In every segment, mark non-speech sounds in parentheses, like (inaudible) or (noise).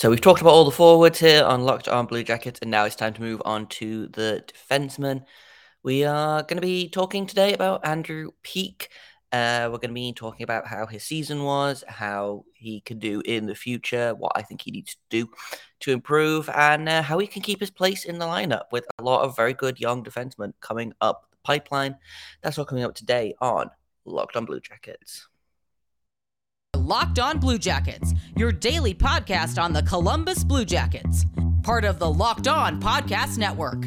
So we've talked about all the forwards here on Locked On Blue Jackets, and now it's time to move on to the defensemen. We are going to be talking today about Andrew Peeke. Uh, we're going to be talking about how his season was, how he can do in the future, what I think he needs to do to improve, and uh, how he can keep his place in the lineup with a lot of very good young defensemen coming up the pipeline. That's all coming up today on Locked On Blue Jackets. Locked On Blue Jackets, your daily podcast on the Columbus Blue Jackets, part of the Locked On Podcast Network.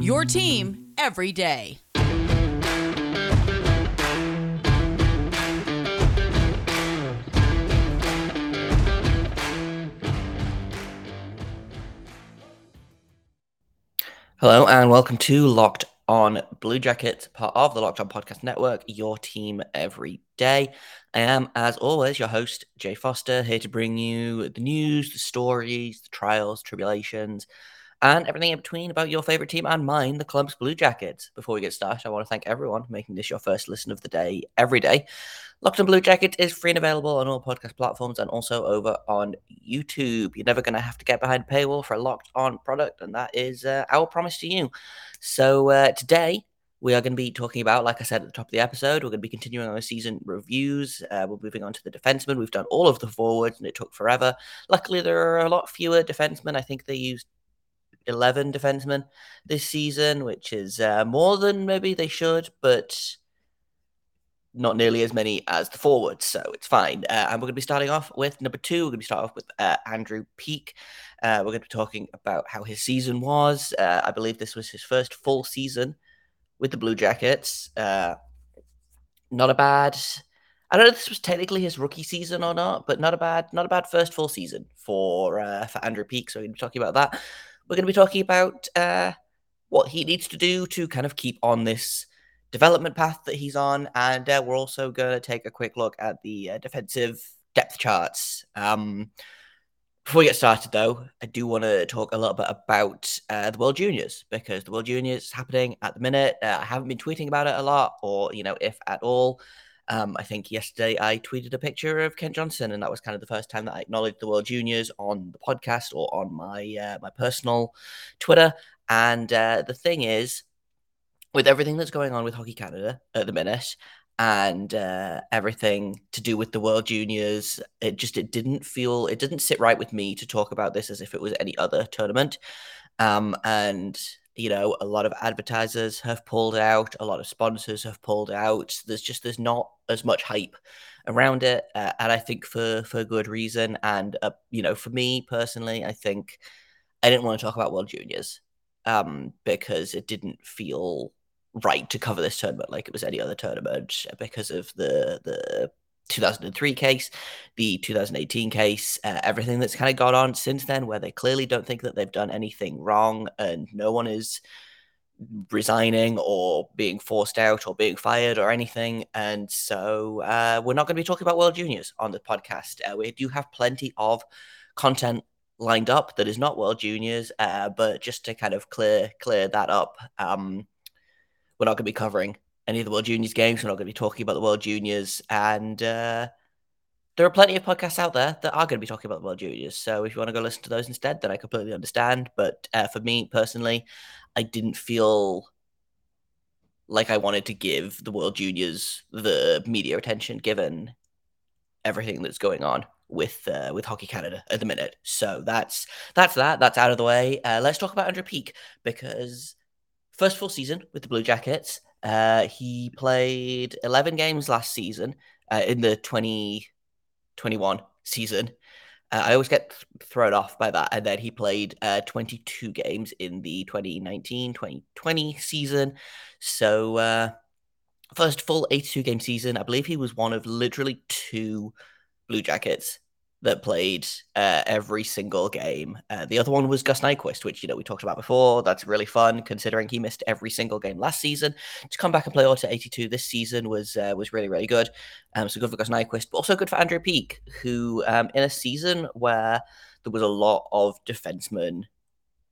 Your team every day. Hello and welcome to Locked On Blue Jackets, part of the Locked On Podcast Network, your team every day. I am, as always, your host, Jay Forster, here to bring you the news, the stories, the trials, tribulations, and everything in between about your favorite team and mine, the Columbus Blue Jackets. Before we get started, I want to thank everyone for making this your first listen of the day every day. Locked on Blue Jackets is free and available on all podcast platforms and also over on YouTube. You're never going to have to get behind a paywall for a locked on product, and that is uh, our promise to you. So uh, today, we are going to be talking about, like I said at the top of the episode, we're going to be continuing our season reviews. Uh, we're moving on to the defensemen. We've done all of the forwards, and it took forever. Luckily, there are a lot fewer defensemen. I think they used 11 defensemen this season, which is uh, more than maybe they should, but not nearly as many as the forwards, so it's fine. Uh, and we're going to be starting off with number two. We're going to be starting off with uh, Andrew Peeke. Uh, we're going to be talking about how his season was. Uh, I believe this was his first full season with the Blue Jackets. Uh, not a bad. I don't know if this was technically his rookie season or not, but not a bad, not a bad first full season for uh, for Andrew Peeke. So we're going to be talking about that. We're going to be talking about what he needs to do to kind of keep on this development path that he's on, and uh, we're also going to take a quick look at the uh, defensive depth charts. Um, before we get started, though, I do want to talk a little bit about uh, the World Juniors because the World Juniors is happening at the minute. Uh, I haven't been tweeting about it a lot, or you know, if at all. Um, I think yesterday I tweeted a picture of Kent Johnson, and that was kind of the first time that I acknowledged the World Juniors on the podcast or on my uh, my personal Twitter. And uh, the thing is, with everything that's going on with Hockey Canada at the minute and uh, everything to do with the World Juniors, it just it didn't feel it didn't sit right with me to talk about this as if it was any other tournament. Um, and you know, a lot of advertisers have pulled out, a lot of sponsors have pulled out. There's just there's not as much hype around it, uh, and I think for for good reason. And uh, you know, for me personally, I think I didn't want to talk about World Juniors um, because it didn't feel right to cover this tournament like it was any other tournament because of the the 2003 case, the 2018 case, uh, everything that's kind of gone on since then, where they clearly don't think that they've done anything wrong and no one is resigning or being forced out or being fired or anything. And so uh, we're not going to be talking about World Juniors on the podcast. Uh, we do have plenty of content lined up that is not World Juniors, uh, but just to kind of clear clear that up. Um, we're not going to be covering any of the World Juniors games. We're not going to be talking about the World Juniors. And uh, there are plenty of podcasts out there that are going to be talking about the World Juniors. So if you want to go listen to those instead, then I completely understand. But uh, for me personally, I didn't feel like I wanted to give the World Juniors the media attention given everything that's going on with uh, with Hockey Canada at the minute. So that's that's that. That's out of the way. Uh, let's talk about Andrew Peeke because first full season with the Blue Jackets. Uh, he played 11 games last season uh, in the 2021 season. Uh, I always get thrown off by that. And then he played uh, 22 games in the 2019 2020 season. So, uh, first full 82 game season. I believe he was one of literally two Blue Jackets that played uh, every single game. Uh, the other one was Gus Nyquist, which you know we talked about before. That's really fun considering he missed every single game last season. To come back and play all to 82 this season was uh, was really really good. Um, so good for Gus Nyquist, but also good for Andrew Peeke, who um, in a season where there was a lot of defensemen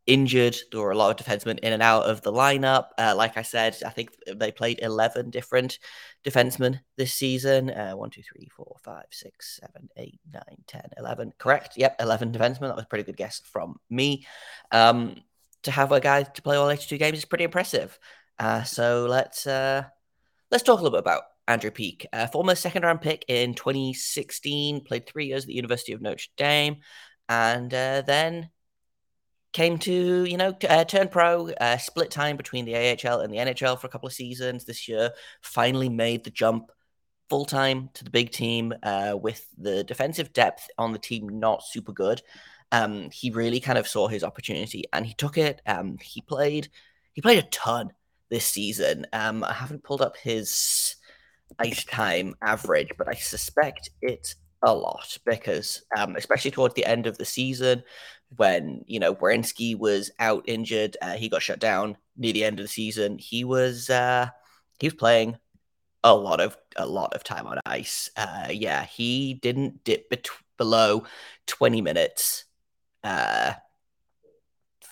injured. There were a lot of defensemen in and out of the lineup. Uh, like I said, I think they played 11 different defensemen this season. Uh, 1, 2, 3, 4, 5, 6, 7, 8, 9, 10, 11. Correct. Yep, 11 defensemen. That was a pretty good guess from me. Um, to have a guy to play all 82 games is pretty impressive. Uh, so let's uh, let's talk a little bit about Andrew Peeke, a former second round pick in 2016, played three years at the University of Notre Dame, and uh, then came to you know uh, turn pro, uh, split time between the AHL and the NHL for a couple of seasons this year. Finally made the jump full time to the big team uh, with the defensive depth on the team not super good. Um, he really kind of saw his opportunity and he took it. Um, he played he played a ton this season. Um, I haven't pulled up his ice time average, but I suspect it's a lot because, um, especially towards the end of the season, when you know Werenski was out injured, uh, he got shut down near the end of the season. He was uh, he was playing a lot of a lot of time on ice. Uh, yeah, he didn't dip bet- below twenty minutes uh,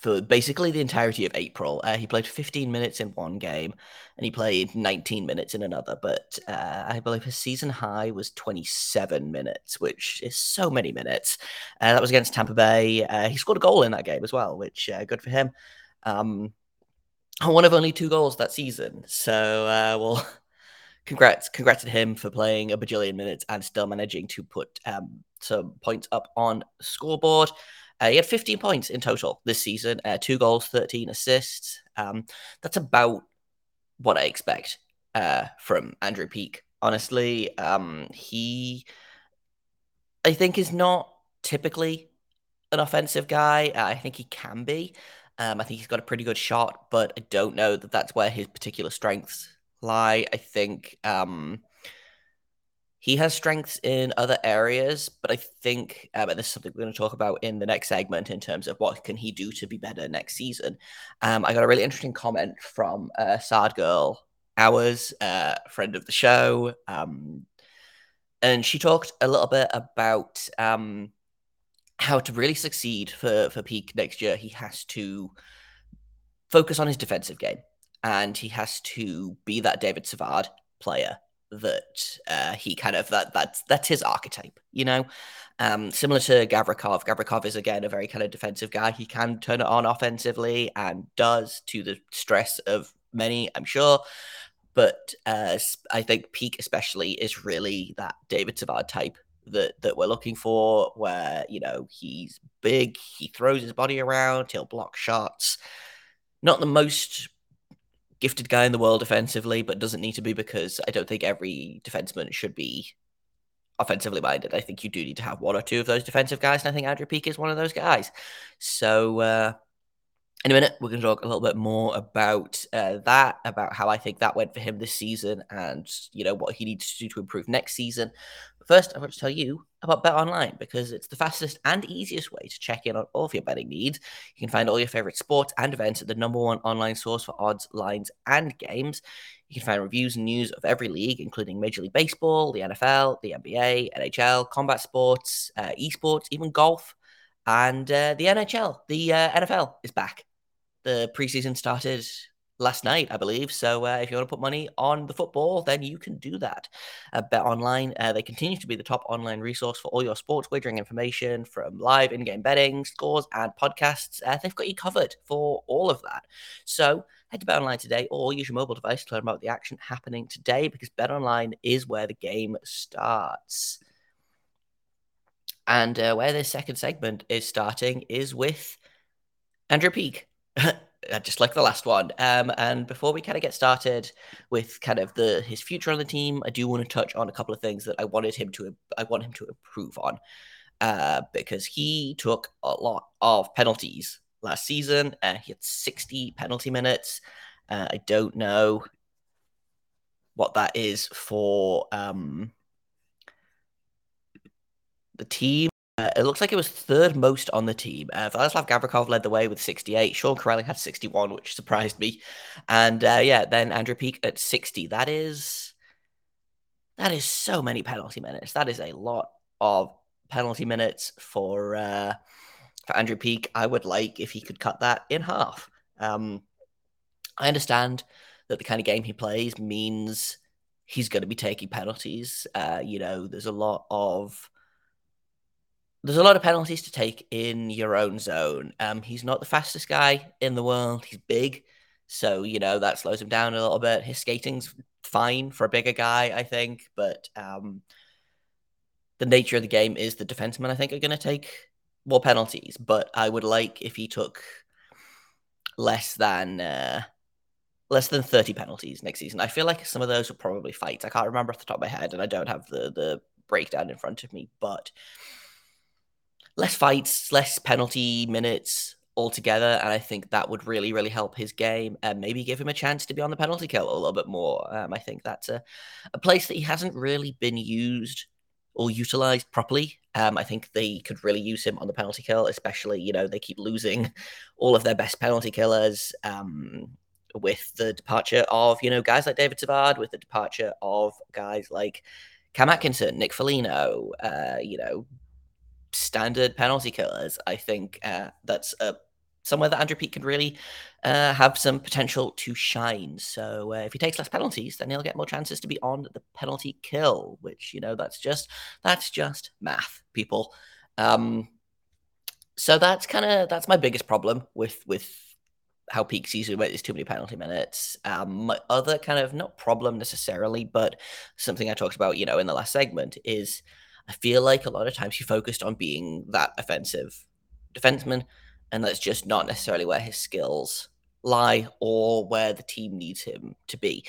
for basically the entirety of April. Uh, he played 15 minutes in one game and he played 19 minutes in another. But uh, I believe his season high was 27 minutes, which is so many minutes. Uh, that was against Tampa Bay. Uh, he scored a goal in that game as well, which uh, good for him. Um, one of only two goals that season. So, uh, well, (laughs) congrats, congrats to him for playing a bajillion minutes and still managing to put um, some points up on scoreboard. Uh, he had 15 points in total this season, uh, two goals, 13 assists. Um, that's about what I expect uh, from Andrew Peeke. Honestly, um, he, I think, is not typically an offensive guy. I think he can be. Um, I think he's got a pretty good shot, but I don't know that that's where his particular strengths lie. I think um, he has strengths in other areas, but I think, um, and this is something we're going to talk about in the next segment in terms of what can he do to be better next season. Um, I got a really interesting comment from uh, Sad Girl Hours, uh, friend of the show, um, and she talked a little bit about um, how to really succeed for for Peeke next year. He has to focus on his defensive game, and he has to be that David Savard player that uh, he kind of that that's that's his archetype, you know. Um, similar to Gavrikov. Gavrikov is again a very kind of defensive guy. He can turn it on offensively and does to the stress of many, I'm sure. But uh, I think Peeke especially is really that David Savard type that that we're looking for, where you know he's big, he throws his body around, he'll block shots. Not the most gifted guy in the world defensively, but doesn't need to be because I don't think every defenseman should be offensively minded. I think you do need to have one or two of those defensive guys, and I think Andrew Peeke is one of those guys. So uh, in a minute, we're going to talk a little bit more about uh, that, about how I think that went for him this season, and you know what he needs to do to improve next season. But first, I want to tell you about Bet Online because it's the fastest and easiest way to check in on all of your betting needs. You can find all your favorite sports and events at the number one online source for odds, lines, and games. You can find reviews and news of every league, including Major League Baseball, the NFL, the NBA, NHL, combat sports, uh, esports, even golf, and uh, the NHL. The uh, NFL is back the preseason started last night, I believe. So uh, if you want to put money on the football, then you can do that. Uh, Bet Online, uh, they continue to be the top online resource for all your sports wagering information from live in game betting, scores, and podcasts. Uh, they've got you covered for all of that. So head to Bet Online today or use your mobile device to learn about the action happening today because Bet Online is where the game starts. And uh, where this second segment is starting is with Andrew Peeke. (laughs) Uh, just like the last one. Um, and before we kind of get started with kind of the his future on the team, I do want to touch on a couple of things that I wanted him to I want him to improve on. Uh, because he took a lot of penalties last season. Uh, he had 60 penalty minutes. Uh, I don't know what that is for um, the team. Uh, it looks like it was third most on the team. Uh, Vladislav Gavrikov led the way with 68. Sean Kuraly had 61, which surprised me. And uh, yeah, then Andrew Peeke at 60. That is that is so many penalty minutes. That is a lot of penalty minutes for uh, for Andrew Peeke. I would like if he could cut that in half. Um, I understand that the kind of game he plays means he's going to be taking penalties. Uh, you know, there's a lot of there's a lot of penalties to take in your own zone. Um, he's not the fastest guy in the world. He's big, so you know that slows him down a little bit. His skating's fine for a bigger guy, I think, but um, the nature of the game is the defensemen. I think are going to take more penalties, but I would like if he took less than uh, less than 30 penalties next season. I feel like some of those are probably fights. I can't remember off the top of my head, and I don't have the the breakdown in front of me, but less fights, less penalty minutes altogether, and I think that would really, really help his game and maybe give him a chance to be on the penalty kill a little bit more. Um, I think that's a, a place that he hasn't really been used or utilized properly. Um, I think they could really use him on the penalty kill, especially, you know, they keep losing all of their best penalty killers um, with the departure of, you know, guys like David Savard, with the departure of guys like Cam Atkinson, Nick Foligno, uh, you know, standard penalty killers. I think uh, that's a somewhere that Andrew Peeke can really uh, have some potential to shine. So uh, if he takes less penalties, then he'll get more chances to be on the penalty kill, which you know that's just that's just math, people. Um, so that's kind of that's my biggest problem with with how Peeke sees it is too many penalty minutes. Um, my other kind of not problem necessarily, but something I talked about, you know, in the last segment is I feel like a lot of times he focused on being that offensive defenseman and that's just not necessarily where his skills lie or where the team needs him to be.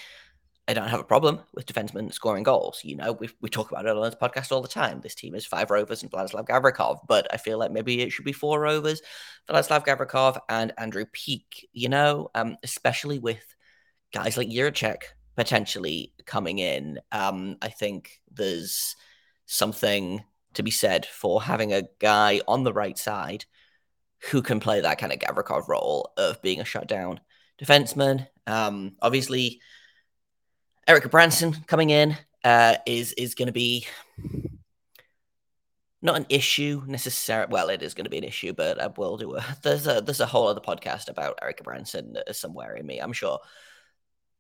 I don't have a problem with defensemen scoring goals. You know, we we talk about it on this podcast all the time. This team is five rovers and Vladislav Gavrikov, but I feel like maybe it should be four rovers, Vladislav Gavrikov and Andrew Peeke, You know, um, especially with guys like Jiricek potentially coming in. Um, I think there's something to be said for having a guy on the right side who can play that kind of Gavrikov role of being a shutdown defenseman. Um, obviously, Erik Branson coming in uh, is is going to be not an issue necessarily. Well, it is going to be an issue, but I will do a (laughs) there's a there's a whole other podcast about Erik Branson somewhere in me. I'm sure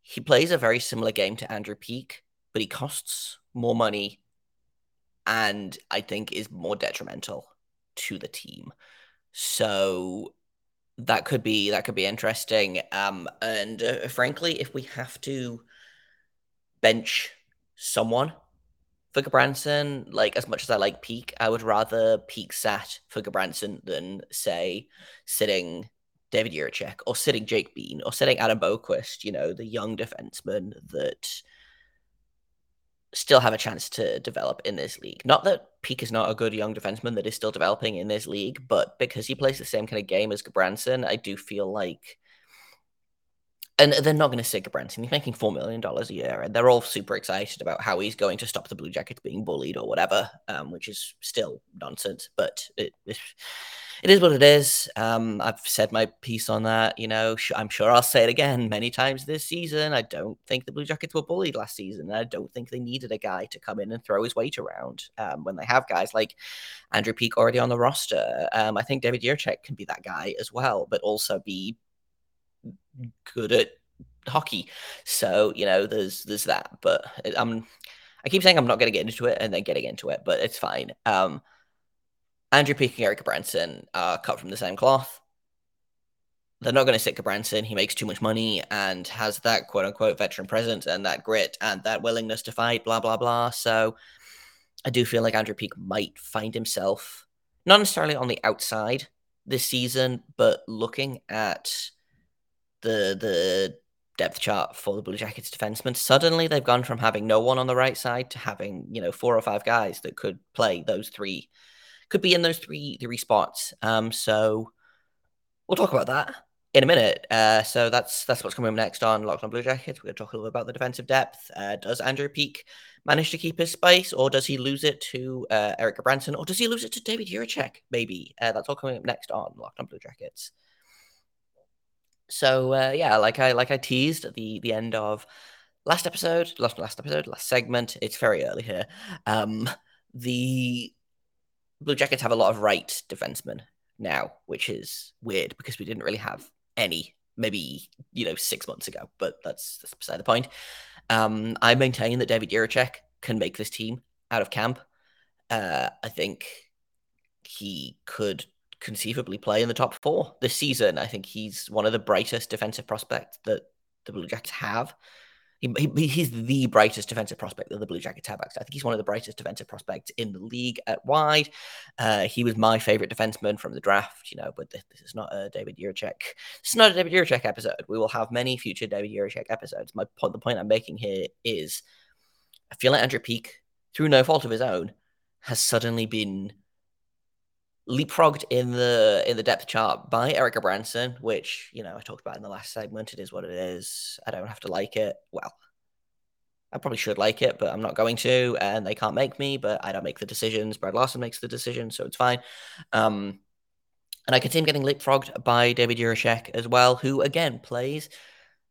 he plays a very similar game to Andrew Peeke, but he costs more money, and I think is more detrimental to the team. So that could be that could be interesting. Um, and uh, frankly, if we have to bench someone for Gudbranson, like as much as I like Peeke, I would rather Peeke sat for Gudbranson than say sitting David Jiricek or sitting Jake Bean or sitting Adam Boqvist, you know, the young defenseman that still have a chance to develop in this league. Not that Peeke is not a good young defenseman that is still developing in this league, but because he plays the same kind of game as Gudbranson, I do feel like. And they're not going to say Gudbranson. He's making $4 million a year, and they're all super excited about how he's going to stop the Blue Jackets being bullied or whatever, um, which is still nonsense. But it, it it is what it is. Um, I've said my piece on that. You know, I'm sure I'll say it again many times this season. I don't think the Blue Jackets were bullied last season. and I don't think they needed a guy to come in and throw his weight around um, when they have guys like Andrew Peeke already on the roster. Um, I think David Jiricek can be that guy as well, but also be good at hockey. So you know, there's there's that. But I'm I keep saying I'm not going to get into it and then getting into it, but it's fine. Um, Andrew Peeke and Erik Branson are cut from the same cloth. They're not going to stick Branson. He makes too much money and has that quote unquote veteran presence and that grit and that willingness to fight, blah, blah, blah. So I do feel like Andrew Peeke might find himself not necessarily on the outside this season, but looking at the the depth chart for the Blue Jackets defensemen, suddenly they've gone from having no one on the right side to having, you know, four or five guys that could play those three could be in those three three spots. Um, so we'll talk about that in a minute. Uh, so that's that's what's coming up next on Locked On Blue Jackets. We're going to talk a little bit about the defensive depth. Uh, does Andrew Peeke manage to keep his space, or does he lose it to uh, Erik Branson, or does he lose it to David Jiricek? Maybe uh, that's all coming up next on Locked On Blue Jackets. So uh, yeah, like I like I teased at the the end of last episode, last last episode, last segment. It's very early here. Um, the Blue Jackets have a lot of right defensemen now, which is weird because we didn't really have any maybe you know six months ago. But that's that's beside the point. Um, I maintain that David Jiricek can make this team out of camp. Uh, I think he could conceivably play in the top four this season. I think he's one of the brightest defensive prospects that the Blue Jackets have. He, he, he's the brightest defensive prospect that the Blue Jackets have. Actually. I think he's one of the brightest defensive prospects in the league at wide. Uh, he was my favorite defenseman from the draft, you know, but this, this is not a David Jiricek. This is not a David Jiricek episode. We will have many future David Jiricek episodes. My point, the point I'm making here is I feel like Andrew Peeke, through no fault of his own, has suddenly been leapfrogged in the in the depth chart by Erik Gudbranson, which you know I talked about in the last segment. It is what it is. I don't have to like it. Well, I probably should like it, but I'm not going to, and they can't make me. But I don't make the decisions. Brad Larsen makes the decision, so it's fine. Um, and I can see him getting leapfrogged by David Jiricek as well, who again plays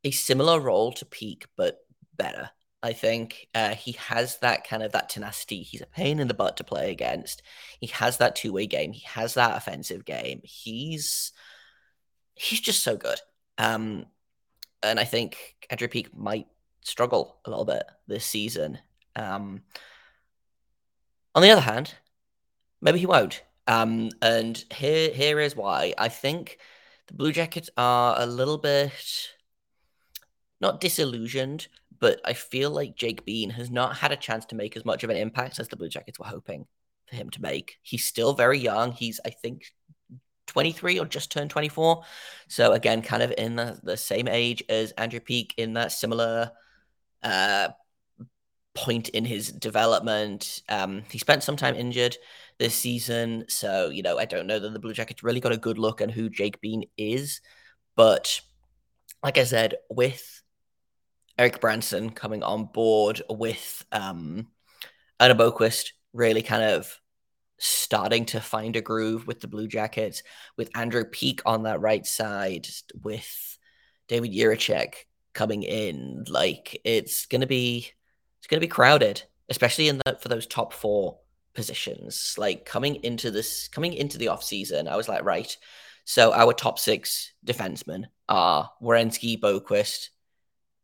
a similar role to Peeke, but better. I think uh, he has that kind of that tenacity. He's a pain in the butt to play against. He has that two way game. He has that offensive game. He's he's just so good. Um, and I think Andrew Peeke might struggle a little bit this season. Um, on the other hand, maybe he won't. Um, and here here is why. I think the Blue Jackets are a little bit not disillusioned, but I feel like Jake Bean has not had a chance to make as much of an impact as the Blue Jackets were hoping for him to make. He's still very young. He's, I think, 23 or just turned 24. So again, kind of in the, the same age as Andrew Peeke in that similar uh, point in his development. Um, he spent some time injured this season. So, you know, I don't know that the Blue Jackets really got a good look at who Jake Bean is. But like I said, with Erik Branson coming on board with um, Adam Boqvist really kind of starting to find a groove with the Blue Jackets, with Andrew Peeke on that right side, with David Jiricek coming in. Like it's gonna be it's gonna be crowded, especially in the for those top four positions. Like coming into this coming into the off season, I was like, right. So our top six defensemen are Werenski, Boqvist,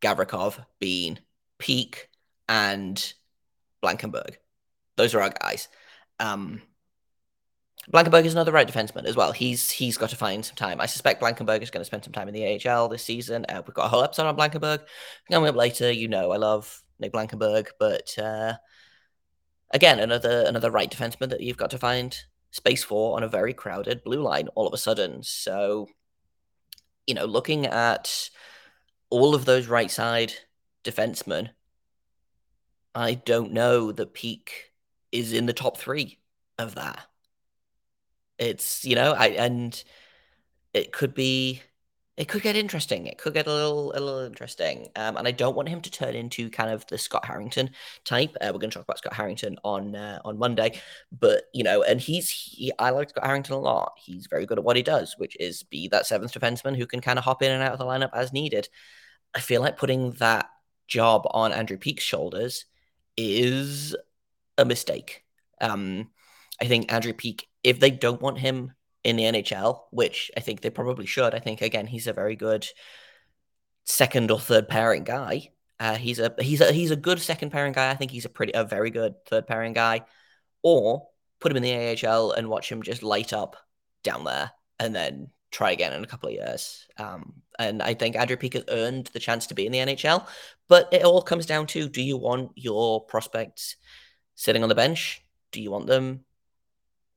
Gavrikov, Bean, Peeke, and Blankenburg. Those are our guys. Um, Blankenburg is another right defenseman as well. He's he's got to find some time. I suspect Blankenburg is going to spend some time in the AHL this season. Uh, we've got a whole episode on Blankenburg coming up later. You know, I love Nick Blankenburg, but uh, again, another another right defenseman that you've got to find space for on a very crowded blue line all of a sudden. So, you know, looking at all of those right side defensemen, I don't know that Peeke is in the top three of that. It's you know, I and it could be it could get interesting. It could get a little a little interesting. Um, and I don't want him to turn into kind of the Scott Harrington type. Uh, we're going to talk about Scott Harrington on uh, on Monday, but you know, and he's he, I like Scott Harrington a lot. He's very good at what he does, which is be that seventh defenseman who can kind of hop in and out of the lineup as needed. I feel like putting that job on Andrew Peeke's shoulders is a mistake. Um, I think Andrew Peeke, if they don't want him in the NHL, which I think they probably should, I think again he's a very good second or third pairing guy. Uh, he's a he's a he's a good second pairing guy. I think he's a pretty a very good third pairing guy. Or put him in the AHL and watch him just light up down there, and then try again in a couple of years. Um, and I think Andrew Peeke has earned the chance to be in the NHL. But it all comes down to do you want your prospects sitting on the bench? Do you want them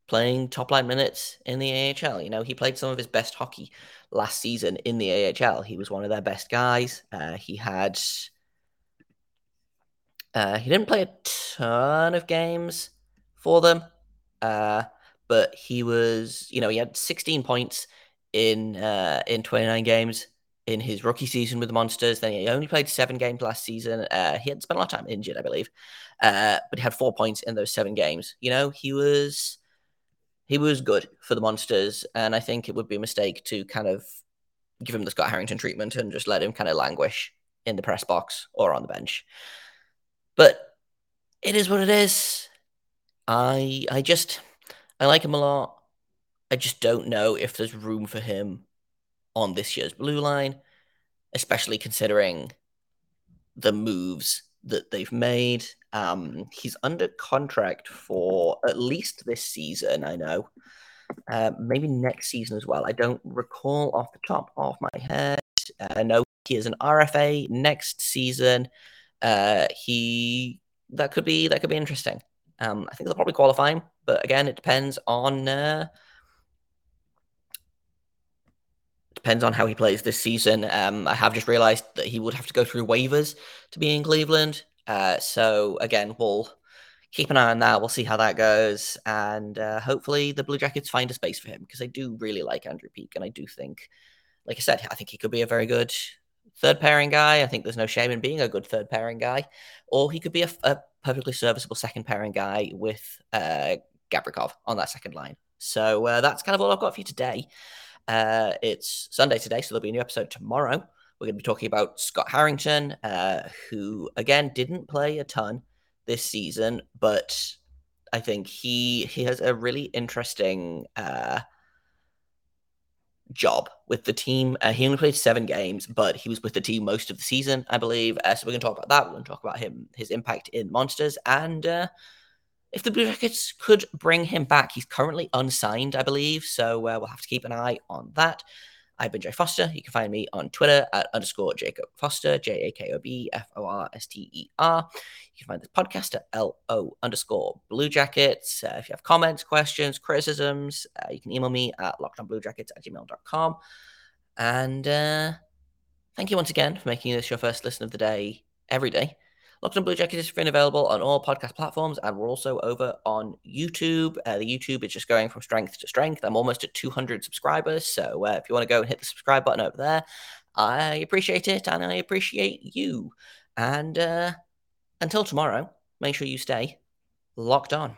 playing top line minutes in the AHL? You know, he played some of his best hockey last season in the AHL. He was one of their best guys. Uh, he had. Uh, he didn't play a ton of games for them, uh, but he was, you know, he had 16 points in uh, in 29 games in his rookie season with the Monsters. Then he only played seven games last season. Uh, he had spent a lot of time injured, I believe, uh, but he had four points in those seven games. You know, he was he was good for the Monsters, and I think it would be a mistake to kind of give him the Scott Harrington treatment and just let him kind of languish in the press box or on the bench. But it is what it is. I I just I like him a lot. I just don't know if there's room for him on this year's blue line, especially considering the moves that they've made. Um, he's under contract for at least this season, I know. Uh, maybe next season as well. I don't recall off the top of my head. Uh, no, he is an RFA next season. Uh, he that could be that could be interesting. Um, I think they'll probably qualify him, but again, it depends on uh, depends on how he plays this season. Um, I have just realised that he would have to go through waivers to be in Cleveland. Uh, so again, we'll keep an eye on that. We'll see how that goes, and uh, hopefully the Blue Jackets find a space for him because I do really like Andrew Peeke, and I do think, like I said, I think he could be a very good third pairing guy. I think there's no shame in being a good third pairing guy, or he could be a, a perfectly serviceable second pairing guy with uh, Gavrikov on that second line. So uh, that's kind of all I've got for you today. Uh, it's Sunday today, so there'll be a new episode tomorrow. We're going to be talking about Scott Harrington, uh, who again didn't play a ton this season, but I think he he has a really interesting uh, job with the team. Uh, he only played seven games, but he was with the team most of the season, I believe. Uh, so we're going to talk about that. We're going to talk about him, his impact in monsters, and uh, if the Blue Jackets could bring him back. He's currently unsigned, I believe, so uh, we'll have to keep an eye on that. I've been Jay Forster. You can find me on Twitter at underscore Jacob Forster, J A K O B F O R S T E R. You can find this podcast at L O underscore Blue Jackets. Uh, if you have comments, questions, criticisms, uh, you can email me at lockedonbluejackets at gmail.com. And uh, thank you once again for making this your first listen of the day every day. Locked on Blue Jackets is free and available on all podcast platforms, and we're also over on YouTube. Uh, the YouTube is just going from strength to strength. I'm almost at 200 subscribers, so uh, if you want to go and hit the subscribe button over there, I appreciate it, and I appreciate you. And uh, until tomorrow, make sure you stay locked on.